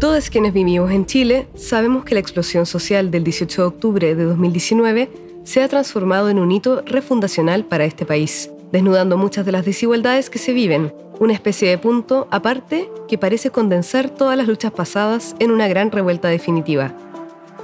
Todos quienes vivimos en Chile sabemos que la explosión social del 18 de octubre de 2019 se ha transformado en un hito refundacional para este país, desnudando muchas de las desigualdades que se viven, una especie de punto aparte que parece condensar todas las luchas pasadas en una gran revuelta definitiva.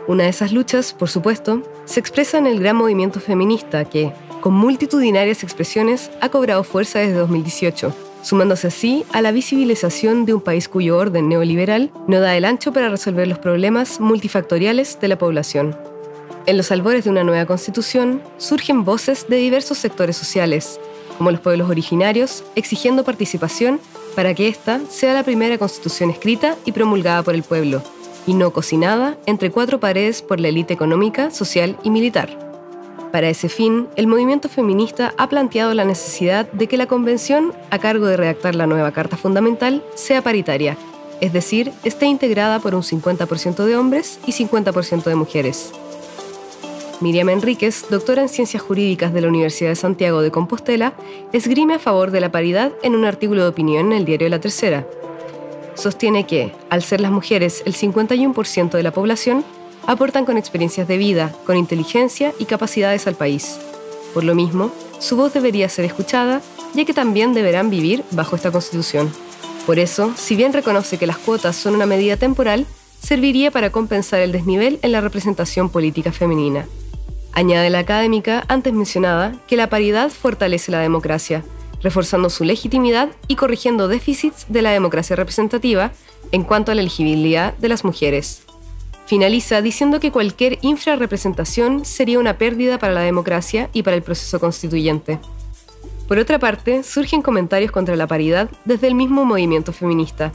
Una de esas luchas, por supuesto, se expresa en el gran movimiento feminista que, con multitudinarias expresiones, ha cobrado fuerza desde 2018 sumándose así a la visibilización de un país cuyo orden neoliberal no da el ancho para resolver los problemas multifactoriales de la población. En los albores de una nueva constitución surgen voces de diversos sectores sociales, como los pueblos originarios, exigiendo participación para que ésta sea la primera constitución escrita y promulgada por el pueblo, y no cocinada entre cuatro paredes por la élite económica, social y militar. Para ese fin, el movimiento feminista ha planteado la necesidad de que la convención, a cargo de redactar la nueva Carta Fundamental, sea paritaria, es decir, esté integrada por un 50% de hombres y 50% de mujeres. Miriam Enríquez, doctora en Ciencias Jurídicas de la Universidad de Santiago de Compostela, esgrime a favor de la paridad en un artículo de opinión en el diario La Tercera. Sostiene que, al ser las mujeres el 51% de la población, aportan con experiencias de vida, con inteligencia y capacidades al país. Por lo mismo, su voz debería ser escuchada, ya que también deberán vivir bajo esta Constitución. Por eso, si bien reconoce que las cuotas son una medida temporal, serviría para compensar el desnivel en la representación política femenina. Añade la académica antes mencionada que la paridad fortalece la democracia, reforzando su legitimidad y corrigiendo déficits de la democracia representativa en cuanto a la elegibilidad de las mujeres. Finaliza diciendo que cualquier infrarrepresentación sería una pérdida para la democracia y para el proceso constituyente. Por otra parte, surgen comentarios contra la paridad desde el mismo movimiento feminista.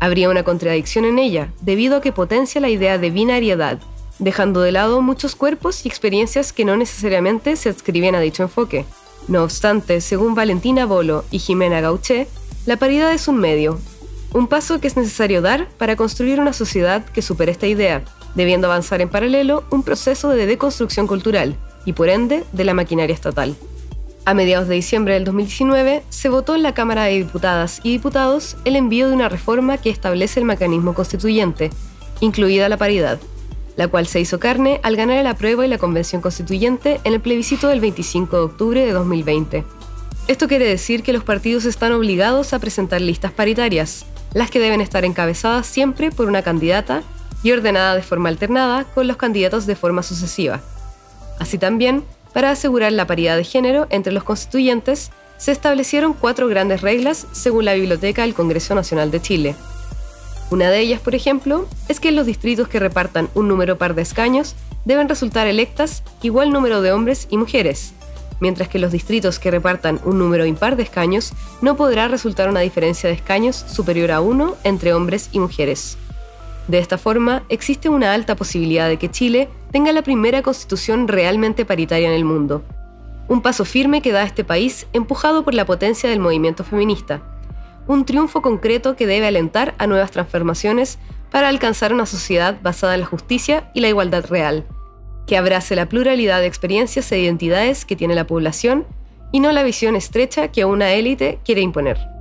Habría una contradicción en ella, debido a que potencia la idea de binariedad, dejando de lado muchos cuerpos y experiencias que no necesariamente se adscriben a dicho enfoque. No obstante, según Valentina Bolo y Jimena Gauché, la paridad es un medio, un paso que es necesario dar para construir una sociedad que supere esta idea, debiendo avanzar en paralelo un proceso de deconstrucción cultural y por ende de la maquinaria estatal. A mediados de diciembre del 2019 se votó en la Cámara de Diputadas y Diputados el envío de una reforma que establece el mecanismo constituyente, incluida la paridad, la cual se hizo carne al ganar la prueba y la Convención Constituyente en el plebiscito del 25 de octubre de 2020. Esto quiere decir que los partidos están obligados a presentar listas paritarias, las que deben estar encabezadas siempre por una candidata y ordenada de forma alternada con los candidatos de forma sucesiva. Así también, para asegurar la paridad de género entre los constituyentes, se establecieron cuatro grandes reglas según la Biblioteca del Congreso Nacional de Chile. Una de ellas, por ejemplo, es que los distritos que repartan un número par de escaños deben resultar electas igual número de hombres y mujeres, mientras que los distritos que repartan un número impar de escaños no podrá resultar una diferencia de escaños superior a uno entre hombres y mujeres. De esta forma, existe una alta posibilidad de que Chile tenga la primera constitución realmente paritaria en el mundo. Un paso firme que da a este país empujado por la potencia del movimiento feminista. Un triunfo concreto que debe alentar a nuevas transformaciones para alcanzar una sociedad basada en la justicia y la igualdad real, que abrace la pluralidad de experiencias e identidades que tiene la población y no la visión estrecha que una élite quiere imponer.